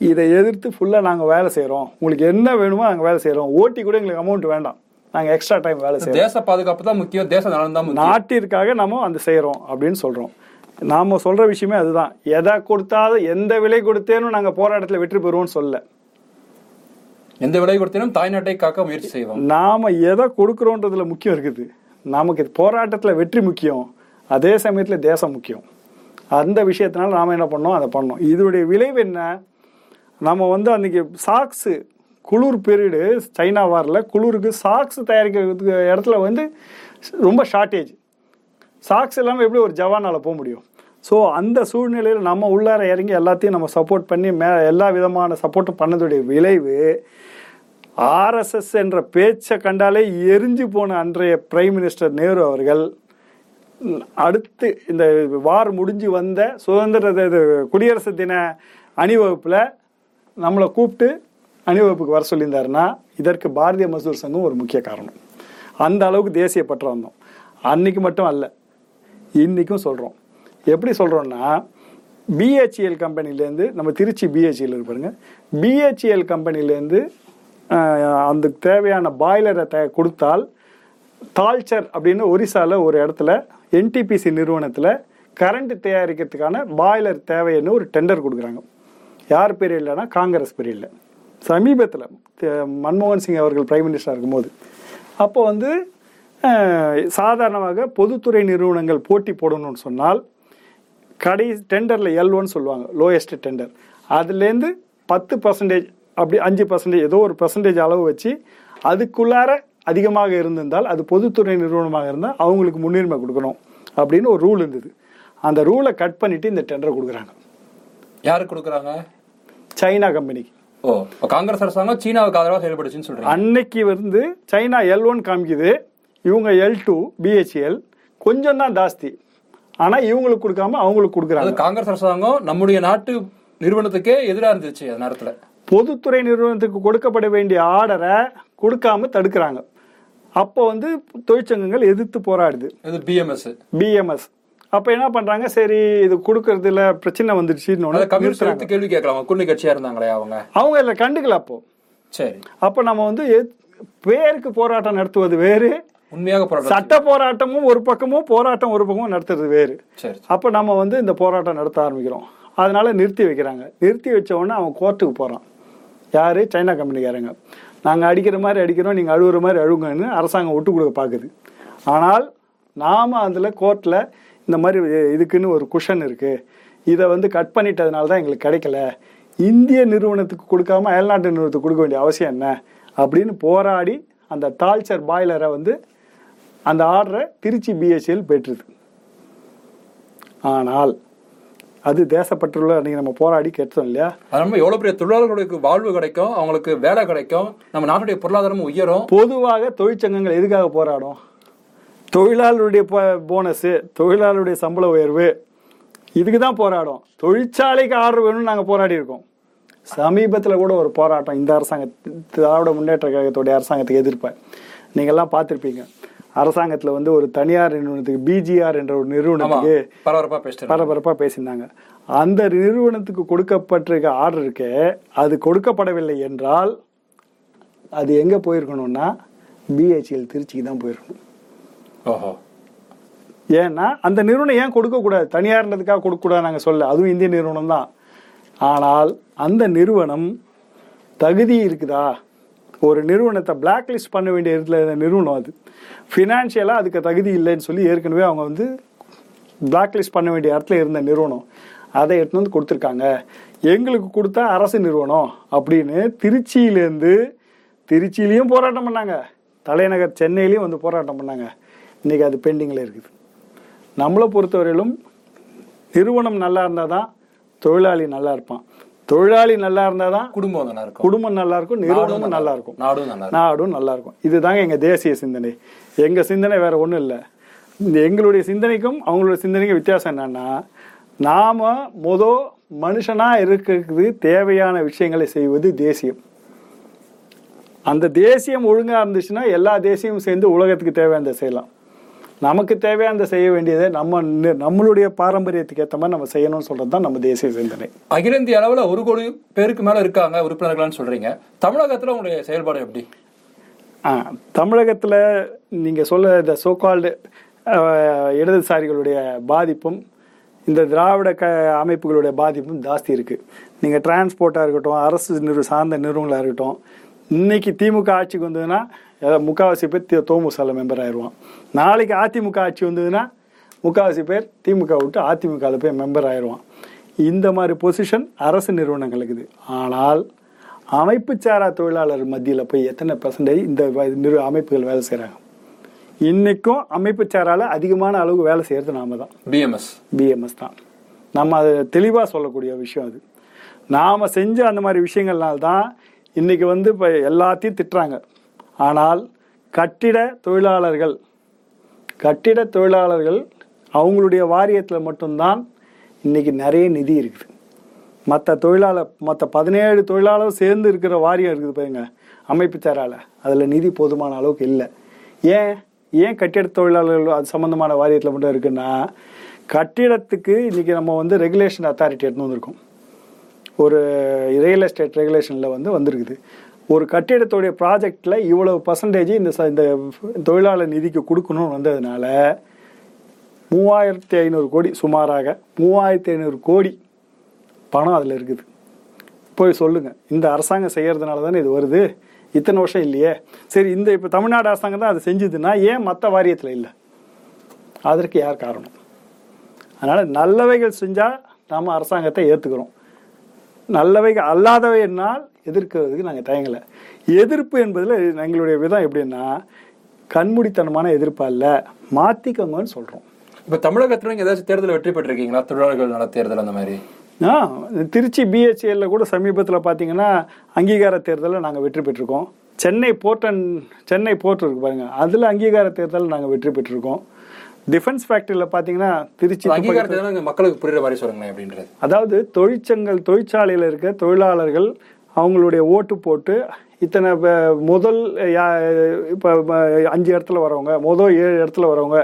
இதை எதிர்த்து ஃபுல்லாக நாங்கள் வேலை செய்கிறோம் உங்களுக்கு என்ன வேணுமோ நாங்கள் வேலை செய்கிறோம் ஓட்டி கூட எங்களுக்கு அமௌண்ட் வேண்டாம். நாங்கள் எக்ஸ்ட்ரா டைம் வேலை செய்கிறோம் தேச பாதுகாப்பு தான் முக்கியம். தேச நலன் தான் நாட்டிற்காக நம்ம அந்த செய்கிறோம் அப்படின்னு சொல்கிறோம் நாம் சொல்கிற விஷயமே அதுதான். எதை கொடுத்தாலும் எந்த விலை கொடுத்தேனும் நாங்கள் போராட்டத்தில் வெற்றி பெறுவோம்னு சொல்லல. எந்த விலை கொடுத்தாலும் தாய்நாட்டை காக்க முயற்சி செய்வோம். நாம எதை கொடுக்குறோன்றதுல முக்கியம் இருக்குது. நமக்கு போராட்டத்தில் வெற்றி முக்கியம். அதே சமயத்தில் தேசம் முக்கியம். அந்த விஷயத்தினால நாம் என்ன பண்ணோம்? அதை பண்ணோம். இதோடைய விளைவு என்ன? நம்ம வந்து அன்றைக்கி சாக்ஸு குளிர் பீரியடு சைனா வாரில் குளிருக்கு சாக்ஸ் தயாரிக்கிறதுக்கு இடத்துல வந்து ரொம்ப ஷார்ட்டேஜ் சாக்ஸ் இல்லாமல் எப்படி ஒரு ஜவானால் போக முடியும்? ஸோ அந்த சூழ்நிலையில் நம்ம உள்ளார இறங்கி எல்லாத்தையும் நம்ம சப்போர்ட் பண்ணி மே எல்லா விதமான சப்போர்ட்டும் பண்ணதுடைய விளைவு ஆர்எஸ்எஸ் என்ற பேச்சை கண்டாலே எரிஞ்சு போன அன்றைய பிரைம் மினிஸ்டர் நேரு அவர்கள் அடுத்து இந்த வார் முடிஞ்சு வந்த சுதந்திர இது குடியரசு தின அணிவகுப்பில் நம்மளை கூப்பிட்டு அணிவகுப்புக்கு வர சொல்லியிருந்தாருன்னா இதற்கு பாரதிய மசூர் சங்கம் ஒரு முக்கிய காரணம். அந்த அளவுக்கு தேசிய பற்று வந்தோம். அன்னைக்கு மட்டும் அல்ல இன்றைக்கும் சொல்கிறோம் எப்படி சொல்கிறோன்னா பிஹெச்இஎல் கம்பெனிலேருந்து நம்ம திருச்சி பிஹெச்இஎல் இருப்பாருங்க பிஹெச்இஎல் கம்பெனிலேருந்து அந்த தேவையான பாய்லரை த கொடுத்தால் தால்ச்சர் அப்படின்னு ஒரிசாவில் ஒரு இடத்துல என்டிபிசி நிறுவனத்தில் கரண்ட் தயாரிக்கிறதுக்கான பாய்லர் தேவைன்னு ஒரு டெண்டர் கொடுக்குறாங்க. யார் பீரியட்லனா காங்கிரஸ் பீரியடில் சமீபத்தில் மன்மோகன் சிங் அவர்கள் பிரைம் மினிஸ்டராக இருக்கும்போது. அப்போ வந்து சாதாரணமாக பொதுத்துறை நிறுவனங்கள் போட்டி போடணும்னு சொன்னால் கடை டெண்டரில் எல் ஒன் சொல்லுவாங்க லோயஸ்ட் டெண்டர் அதுலேருந்து பத்து பர்சன்டேஜ் அப்படி அஞ்சு பர்சன்டேஜ் ஏதோ ஒரு பர்சன்டேஜ் அளவு வச்சு அதுக்குள்ளார அதிகமாக இருந்திருந்தால் அது பொதுத்துறை நிறுவனமாக இருந்தால் அவங்களுக்கு முன்னுரிமை கொடுக்கணும் அப்படின்னு ஒரு ரூல் இருந்தது. அந்த ரூலை கட் பண்ணிட்டு இந்த டெண்டரை கொடுக்குறாங்க. யாருக்கு கொடுக்குறாங்க? சைனா கம்பெனிக்கு ஓ காங்கிரஸ் அரசாங்கம் சீனாவுக்கு ஆதரவா செயல்படுச்சுன்னு சொல்றீங்க. அன்னைக்கு வந்து சைனா எல் ஒன் காமிக்குது. இவங்க எல் டூ பிஹெச்எல் கொஞ்சம் தான் ஜாஸ்தி. ஆனால் இவங்களுக்கு கொடுக்காம அவங்களுக்கு கொடுக்குறாங்க. காங்கிரஸ் அரசாங்கம் நம்முடைய நாட்டு நிறுவனத்துக்கே எதிரா இருந்துச்சு அந்த நேரத்துல. பொதுத்துறை நிறுவனத்துக்கு கொடுக்கப்பட வேண்டிய ஆர்டரை கொடுக்காம தடுக்கிறாங்க. அப்போ வந்து தொழிற்சங்கங்கள் எதிர்த்து போராடுது. பிஎம்எஸ் பிஎம்எஸ் அப்போ என்ன பண்ணுறாங்க சரி இது கொடுக்கறதுல பிரச்சனை வந்துடுச்சுன்னு கம்யூனிஸ்ட் கேள்வி கேட்கலாம். கூட்டணி கட்சியா இருந்தாங்களே அவங்க? அவங்க இதில் கண்டுக்கல அப்போ. சரி. அப்போ நம்ம வந்து பேருக்கு போராட்டம் நடத்துவது வேறு. உண்மையாக போராட்டம் சட்ட போராட்டமும் ஒரு பக்கமும் போராட்டம் ஒரு பக்கமும் நடத்துறது வேறு. அப்போ நம்ம வந்து இந்த போராட்டம் நடத்த ஆரம்பிக்கிறோம். அதனால நிறுத்தி வைக்கிறாங்க. நிறுத்தி வச்ச உடனே அவன் கோர்ட்டுக்கு போகிறான் யார்? சைனா கம்பெனிக்காரங்க. நாங்கள் அடிக்கிற மாதிரி அடிக்கிறோம் நீங்கள் அழுகுற மாதிரி அழுகுங்கன்னு அரசாங்கம் விட்டு கொடுக்க பார்க்குது ஆனால் நாம் அதில் கோர்ட்டில் இந்த மாதிரி இதுக்குன்னு ஒரு குஷன் இருக்குது இதை வந்து கட் பண்ணிட்டதுனால தான் எங்களுக்கு கிடைக்கல. இந்திய நிறுவனத்துக்கு கொடுக்காம அயல்நாட்டு நிறுவனத்துக்கு கொடுக்க வேண்டிய அவசியம் என்ன? அப்படின்னு போராடி அந்த தால்ச்சர் பாய்லரை வந்து அந்த ஆர்டரை திருச்சி பிஎஸ்சியில் பெற்றுது. ஆனால் அது தேசப்பற்றுள்ள அன்னைக்கு நம்ம போராடி கேட்டோம் இல்லையா? நம்ம எவ்வளவு பெரிய தொழிலாளர்களுக்கு வாழ்வு கிடைக்கும் அவங்களுக்கு வேலை கிடைக்கும் நம்ம நாட்டுடைய பொருளாதாரமும் உயரும். பொதுவாக தொழிற்சங்கங்கள் எதுக்காக போராடும்? தொழிலாளருடைய போனஸு தொழிலாளருடைய சம்பள உயர்வு இதுக்கு தான் போராடும். தொழிற்சாலைக்கு ஆர்டர் வேணும்னு நாங்கள் போராடி இருக்கோம். சமீபத்தில் கூட ஒரு போராட்டம் இந்த அரசாங்க திராவிட முன்னேற்ற கழகத்துடைய அரசாங்கத்துக்கு எதிர்ப்பேன் நீங்கள்லாம் பார்த்துருப்பீங்க. அரசாங்கத்தில் வந்து ஒரு தனியார் நிறுவனத்துக்கு பிஜிஆர் என்ற ஒரு நிறுவனத்துக்கு பரபரப்பா பேசிட்டு பரபரப்பாக பேசியிருந்தாங்க. அந்த நிறுவனத்துக்கு கொடுக்கப்பட்டிருக்க ஆர்டர் இருக்கே அது கொடுக்கப்படவில்லை என்றால் அது எங்கே போயிருக்கணும்னா பிஹெச்எல் திருச்சிக்கு தான் போயிருக்கணும். ஓஹோ. ஏன்னா அந்த நிறுவனம் ஏன் கொடுக்கக்கூடாது தனியார்ன்றதுக்காக கொடுக்கக்கூடாது நாங்கள் சொல்ல அதுவும் இந்திய நிறுவனம் தான். ஆனால் அந்த நிறுவனம் தகுதி இருக்குதா? ஒரு நிறுவனத்தை பிளாக் லிஸ்ட் பண்ண வேண்டிய இடத்துல இருந்த நிறுவனம் அது? ஃபினான்ஷியலாக அதுக்கு தகுதி இல்லைன்னு சொல்லி ஏற்கனவே அவங்க வந்து பிளாக் லிஸ்ட் பண்ண வேண்டிய இடத்துல இருந்த நிறுவனம். அதை எடுத்துன்னு வந்து கொடுத்துருக்காங்க. எங்களுக்கு கொடுத்தா அரசு நிறுவனம் அப்படின்னு திருச்சியிலேருந்து திருச்சியிலையும் போராட்டம் பண்ணாங்க. தலைநகர் சென்னையிலையும் வந்து போராட்டம் பண்ணாங்க. இன்றைக்கி அது பெண்டிங்கில் இருக்குது. நம்மளை பொறுத்தவரையிலும் நிறுவனம் நல்லா இருந்தால் தான் தொழிலாளி நல்லா இருப்பான். தொழிலாளி நல்லா இருந்தால் தான் குடும்பம் நல்லா இருக்கும். குடும்பம் நல்லா இருக்கும் நிறுவனமும் நல்லா இருக்கும். நாடும் நல்லா நாடும் நல்லா இருக்கும். இதுதாங்க எங்க தேசிய சிந்தனை. எங்க சிந்தனை வேற ஒண்ணும் இல்லை. இந்த எங்களுடைய சிந்தனைக்கும் அவங்களுடைய சிந்தனைக்கும் வித்தியாசம் என்னன்னா நாம முத மனுஷனா இருக்கிறதுக்கு தேவையான விஷயங்களை செய்வது தேசியம். அந்த தேசியம் ஒழுங்கா இருந்துச்சுன்னா எல்லா தேசியமும் சேர்ந்து உலகத்துக்கு தேவையானதை செய்யலாம். நமக்கு தேவையானதை செய்ய வேண்டியதை நம்ம நம்மளுடைய பாரம்பரியத்துக்கு ஏற்ற மாதிரி நம்ம செய்யணும்னு சொல்றது தான் நம்ம தேசிய சிந்தனை. அகில இந்திய அளவுல ஒரு கோடி பேருக்கு மேல இருக்காங்க உறுப்பினர்கள்னு சொல்றீங்க. தமிழகத்துல உங்களுடைய செயல்பாடு எப்படி? தமிழகத்தில் நீங்கள் சொல்ல இந்த சோகால்டு இடதுசாரிகளுடைய பாதிப்பும் இந்த திராவிட க அமைப்புகளுடைய பாதிப்பும் ஜாஸ்தி இருக்குது நீங்கள் டிரான்ஸ்போர்ட்டாக இருக்கட்டும் அரசு நிறு சார்ந்த நிறுவனங்களாக இருக்கட்டும் இன்னைக்கு திமுக ஆட்சிக்கு வந்ததுன்னா ஏதாவது முக்காவாசி பேர் தி- தோமுசல மெம்பர் ஆயிடுவான். நாளைக்கு அதிமுக ஆட்சி வந்ததுன்னா முக்காவாசி பேர் திமுக விட்டு அதிமுகவில் போய் மெம்பர் ஆயிடுவான். இந்த மாதிரி பொசிஷன் அரசு நிறுவனங்களுக்கு ஆனால் அமைப்பு சாரா தொழிலாளர் மத்தியில் போய் எத்தனை பர்சன்டேஜ் இந்த வ- நிறு அமைப்புகள் வேலை செய்கிறாங்க இன்னைக்கும் அமைப்பு சாரால அதிகமான அளவு வேலை செய்கிறது நாம தான். பிஎம்எஸ் பிஎம்எஸ் தான். நம்ம அது தெளிவாக சொல்லக்கூடிய விஷயம் அது. நாம் செஞ்ச அந்த மாதிரி விஷயங்கள்னால தான் இன்னைக்கு வந்து இப்போ எல்லாத்தையும் திட்டுறாங்க. ஆனால் கட்டிட தொழிலாளர்கள் கட்டிட தொழிலாளர்கள் அவங்களுடைய வாரியத்தில் மட்டும்தான் இன்னைக்கு நிறைய நிதி இருக்குது. மற்ற தொழிலாளர் மற்ற பதினேழு தொழிலாளர் சேர்ந்து இருக்கிற வாரியம் இருக்குது பாருங்க அமைப்பு தரால அதில் நிதி போதுமான அளவுக்கு இல்லை. ஏன்? ஏன் கட்டிட தொழிலாளர்கள் அது சம்மந்தமான வாரியத்தில் மட்டும் இருக்குன்னா கட்டிடத்துக்கு இன்றைக்கி நம்ம வந்து ரெகுலேஷன் அத்தாரிட்டி எடுத்து வந்திருக்கோம். ஒரு ரியல் எஸ்டேட் ரெகுலேஷனில் வந்து வந்திருக்குது. ஒரு கட்டிடத்துடைய ப்ராஜெக்டில் இவ்வளவு பர்சன்டேஜ் இந்த ச- இந்த தொழிலாளர் நிதிக்கு கொடுக்கணும்னு வந்ததுனால மூவாயிரத்தி ஐநூறு கோடி சுமாராக மூவாயிரத்தி ஐநூறு கோடி பணம் அதில் இருக்குது. போய் சொல்லுங்கள் இந்த அரசாங்கம் செய்கிறதுனால தானே இது வருது. இத்தனை வருஷம் இல்லையே. சரி இந்த இப்போ தமிழ்நாடு அரசாங்கம் தான் அதை செஞ்சுதுன்னா ஏன் மற்ற வாரியத்தில் இல்லை? அதற்கு யார் காரணம்? அதனால் நல்லவைகள் செஞ்சால் நம்ம அரசாங்கத்தை ஏற்றுக்கிறோம் நல்லவைகள் அல்லாதவை என்னால் எதிர்க்கிறதுக்கு நாங்கள் தயங்கலை. எதிர்ப்பு என்பதில் எங்களுடைய விதம் எப்படின்னா கண்மூடித்தனமான எதிர்ப்பு அல்ல மாற்றிக்கோங்கன்னு சொல்கிறோம் இப்ப தமிழகத்துல நீங்க ஏதாச்சும் தேர்தல் வெற்றி பெற்றிருக்கீங்களா? தொழிலாளர்கள் நல தேர்தல் அந்த மாதிரி. ஆ திருச்சி பிஹெச்எல்ல கூட சமீபத்தில் பார்த்தீங்கன்னா அங்கீகார தேர்தலில் நாங்கள் வெற்றி பெற்றிருக்கோம். சென்னை போர்ட்டன் சென்னை போர்ட் இருக்கு பாருங்க அதில் அங்கீகார தேர்தலில் நாங்கள் வெற்றி பெற்றிருக்கோம். டிஃபென்ஸ் ஃபேக்டரியில் பார்த்தீங்கன்னா திருச்சி மக்களுக்கு புரியுற மாதிரி சொல்லுங்களேன் அப்படின்றது. அதாவது தொழிற்சங்கள் தொழிற்சாலையில் இருக்க தொழிலாளர்கள் அவங்களுடைய ஓட்டு போட்டு இத்தனை முதல் இப்போ அஞ்சு இடத்துல வரவங்க முதல் ஏழு இடத்துல வரவங்க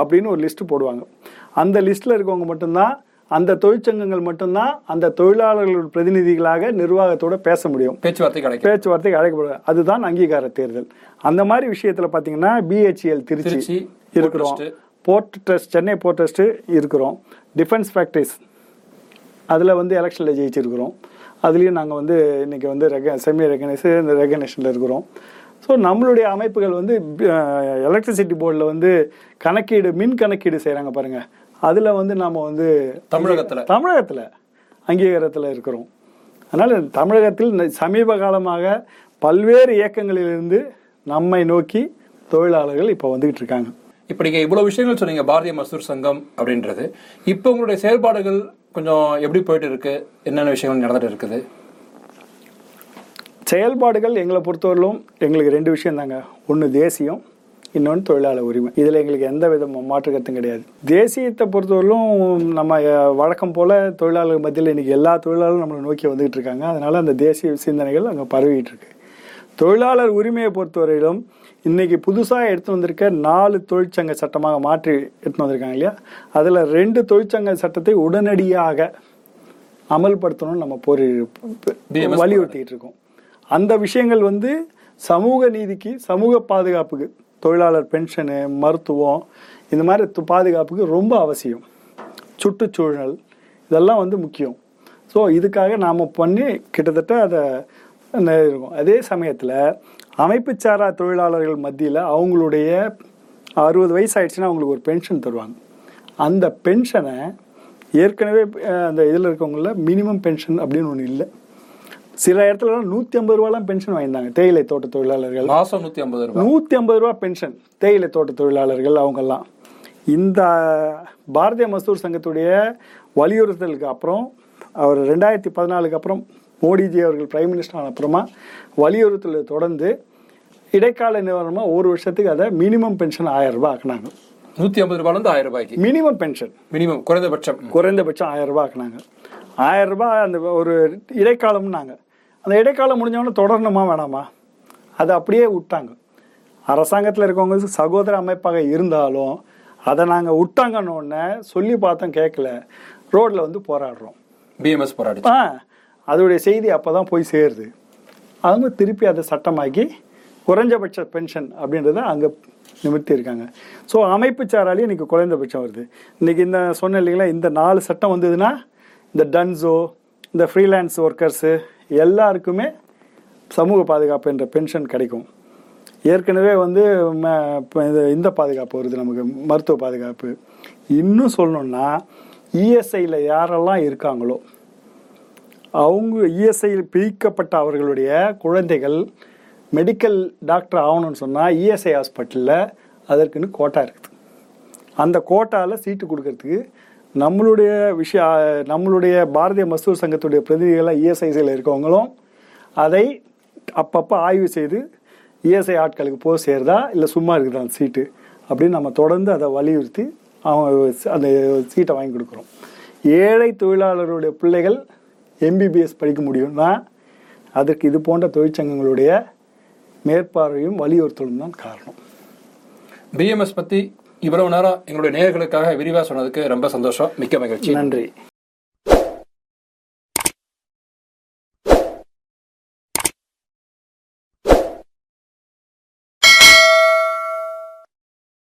அப்படின்னு ஒரு லிஸ்ட் போடுவாங்க. அந்த லிஸ்ட்டில் இருக்கவங்க மட்டும்தான் அந்த தொழிற்சங்கங்கள் மட்டும்தான் அந்த தொழிலாளர்கள் பிரதிநிதிகளாக நிர்வாகத்தோட பேச முடியும். பேச்சுவார்த்தை பேச்சுவார்த்தைக்கு அழைக்கப்படுது அதுதான் அங்கீகார தேர்தல். அந்த மாதிரி விஷயத்துல பாத்தீங்கன்னா பிஹெச்எல் திருச்சி இருக்கிறோம். Port trust Chennai port trust இருக்கிறோம். டிஃபென்ஸ் ஃபேக்டரிஸ் அதில் வந்து எலெக்ஷனில் ஜெயிச்சிருக்கிறோம். அதுலேயும் நாங்கள் வந்து இன்னைக்கு வந்து ரெக செமி ரெகனைஸ் இந்த ரெகனேஷனில் இருக்கிறோம். ஸோ நம்மளுடைய அமைப்புகள் வந்து எலக்ட்ரிசிட்டி போர்டில் வந்து கணக்கீடு மின் கணக்கீடு செய்கிறாங்க பாருங்க. அதில் வந்து நாம் வந்து தமிழகத்துல. தமிழகத்தில் அங்கீகாரத்தில் இருக்கிறோம். அதனால் தமிழகத்தில் சமீப காலமாக பல்வேறு இயக்கங்களிலிருந்து நம்மை நோக்கி தொழிலாளர்கள் இப்போ வந்துகிட்டு இருக்காங்க. இப்போ நீங்கள் இவ்வளோ விஷயங்கள் சொன்னீங்க பாரதிய மசூர் சங்கம் அப்படின்றது. இப்போ உங்களுடைய செயல்பாடுகள் கொஞ்சம் எப்படி போயிட்டு இருக்கு? என்னென்ன விஷயங்கள் நடந்துட்டு இருக்குது? செயல்பாடுகள் எங்களை பொறுத்தவரையிலும் எங்களுக்கு ரெண்டு விஷயம் தாங்க. ஒன்று தேசியம் இன்னொன்று தொழிலாளர் உரிமை. இதில் எங்களுக்கு எந்த வித மாற்று கருத்தும் கிடையாது. தேசியத்தை பொறுத்தவரையிலும் நம்ம வழக்கம் போல் தொழிலாளர் மத்தியில் இன்னைக்கு எல்லா தொழிலாளரும் நம்மளை நோக்கி வந்துகிட்டு இருக்காங்க. அதனால் அந்த தேசிய சிந்தனைகள் அங்கே பரவிட்டு இருக்கு. தொழிலாளர் உரிமையை பொறுத்தவரையிலும் இன்னைக்கு புதுசாக எடுத்து வந்திருக்க நாலு தொழிற்சங்க சட்டமாக மாற்றி எடுத்து வந்திருக்காங்க இல்லையா? அதில் ரெண்டு தொழிற்சங்க சட்டத்தை உடனடியாக அமல்படுத்தணும்னு நம்ம போரி வலியுறுத்திட்டு இருக்கோம். அந்த விஷயங்கள் வந்து சமூக நீதிக்கு சமூக பாதுகாப்புக்கு தொழிலாளர் பென்ஷனு மருத்துவம் இந்த மாதிரி பாதுகாப்புக்கு ரொம்ப அவசியம். சுற்றுச்சூழல் இதெல்லாம் வந்து முக்கியம். ஸோ இதுக்காக நாம் பண்ணி கிட்டத்தட்ட அதை இருக்கும் அதே சமயத்தில் அமைப்பு சாரா தொழிலாளர்கள் மத்தியில் அவங்களுடைய அறுபது வயசு ஆயிடுச்சுன்னா அவங்களுக்கு ஒரு பென்ஷன் தருவாங்க. அந்த பென்ஷனை ஏற்கனவே அந்த இதில் இருக்கவங்கள மினிமம் பென்ஷன் அப்படின்னு ஒன்று இல்லை. சில இடத்துல நூற்றி ஐம்பது ரூபாலாம் பென்ஷன் வாங்கியிருந்தாங்க. தேயிலை தோட்ட தொழிலாளர்கள். மாசம் நூத்தி ஐம்பது ரூபாய். நூற்றி ஐம்பது ரூபா பென்ஷன் தேயிலை தோட்ட தொழிலாளர்கள் அவங்கெல்லாம். இந்த பாரதிய மசூர் சங்கத்துடைய வலியுறுத்தலுக்கு அப்புறம் அவர் ரெண்டாயிரத்தி பதினாலுக்கு அப்புறம் மோடிஜி அவர்கள் பிரைம் மினிஸ்டர் ஆன அப்புறமா வலியுறுத்தலை தொடர்ந்து இடைக்கால நிவாரணமாக ஒரு வருஷத்துக்கு அதை மினிமம் பென்ஷன் ஆயிரம் ரூபாய் ஆக்குனாங்க. நூத்தி ஐம்பது ரூபாயில இருந்து ஆயிரம் ரூபாய்க்கு. மினிமம் பென்ஷன் மினிமம் குறைந்தபட்சம். குறைந்தபட்சம் ஆயிரம் ரூபாய் ஆக்குனாங்க. ஆயிரம் ரூபாய் அந்த ஒரு இடைக்காலம்னாங்க. அந்த இடைக்காலம் முடிஞ்சவொடனே தொடரணுமா வேணாமா? அதை அப்படியே விட்டாங்க. அரசாங்கத்தில் இருக்கவங்க சகோதர அமைப்பாக இருந்தாலும் அதை நாங்கள் விட்டாங்கன்னு சொல்லி பார்த்தோம் கேட்கல. ரோட்டில் வந்து போராடுறோம். பிஎம்எஸ் போராடி ஆ அதோடைய செய்தி அப்போ தான் போய் சேருது. அவங்க திருப்பி அதை சட்டமாக்கி குறைஞ்சபட்ச பென்ஷன் அப்படின்றத அங்கே நிமிர்த்தி இருக்காங்க ஸோ அமைப்பு சாராலையும் இன்றைக்கி குறைந்தபட்சம் வருது. இன்றைக்கி இந்த சொன்ன இல்லைங்களா இந்த நாலு சட்டம் வந்ததுன்னா இந்த டன்ஸோ இந்த ஃப்ரீலான்ஸ் ஒர்க்கர்ஸு எல்லாருக்குமே சமூக பாதுகாப்பு என்ற பென்ஷன் கிடைக்கும். ஏற்கனவே வந்து இந்த பாதுகாப்பு வருது நமக்கு மருத்துவ பாதுகாப்பு. இன்னும் சொல்லணுன்னா இஎஸ்ஐயில் யாரெல்லாம் இருக்காங்களோ அவங்க இஎஸ்ஐயில் பிரிக்கப்பட்ட அவர்களுடைய குழந்தைகள் மெடிக்கல் டாக்டர் ஆகணும்னு சொன்னால் இஎஸ்ஐ ஹாஸ்பிட்டலில் அதற்குன்னு கோட்டா இருக்குது. அந்த கோட்டாவில் சீட்டு கொடுக்கறதுக்கு நம்மளுடைய விஷய நம்மளுடைய பாரதிய மசூர் சங்கத்துடைய பிரதிநிதிகளாக இஎஸ்ஐசியில் இருக்கவங்களும் அதை அப்பப்போ ஆய்வு செய்து இஎஸ்ஐ ஆட்களுக்கு போக சேருதா இல்லை சும்மா இருக்குதா அந்த சீட்டு அப்படின்னு நம்ம தொடர்ந்து அதை வலியுறுத்தி அவங்க அந்த சீட்டை வாங்கி கொடுக்குறோம். ஏழை தொழிலாளருடைய பிள்ளைகள் எம்பிபிஎஸ் படிக்க முடியும்னா அதற்கு இது போன்ற தொழிற்சங்கங்களுடைய மேற்பார்வையும் வலியுறுத்தலும் தான் காரணம். பிஎம்எஸ் பத்தி இவ்வளவு நேரம் எங்களுடைய நேயர்களுக்காக விரிவா சொன்னதுக்கு ரொம்ப சந்தோஷம். மிக்க மகிழ்ச்சி. நன்றி.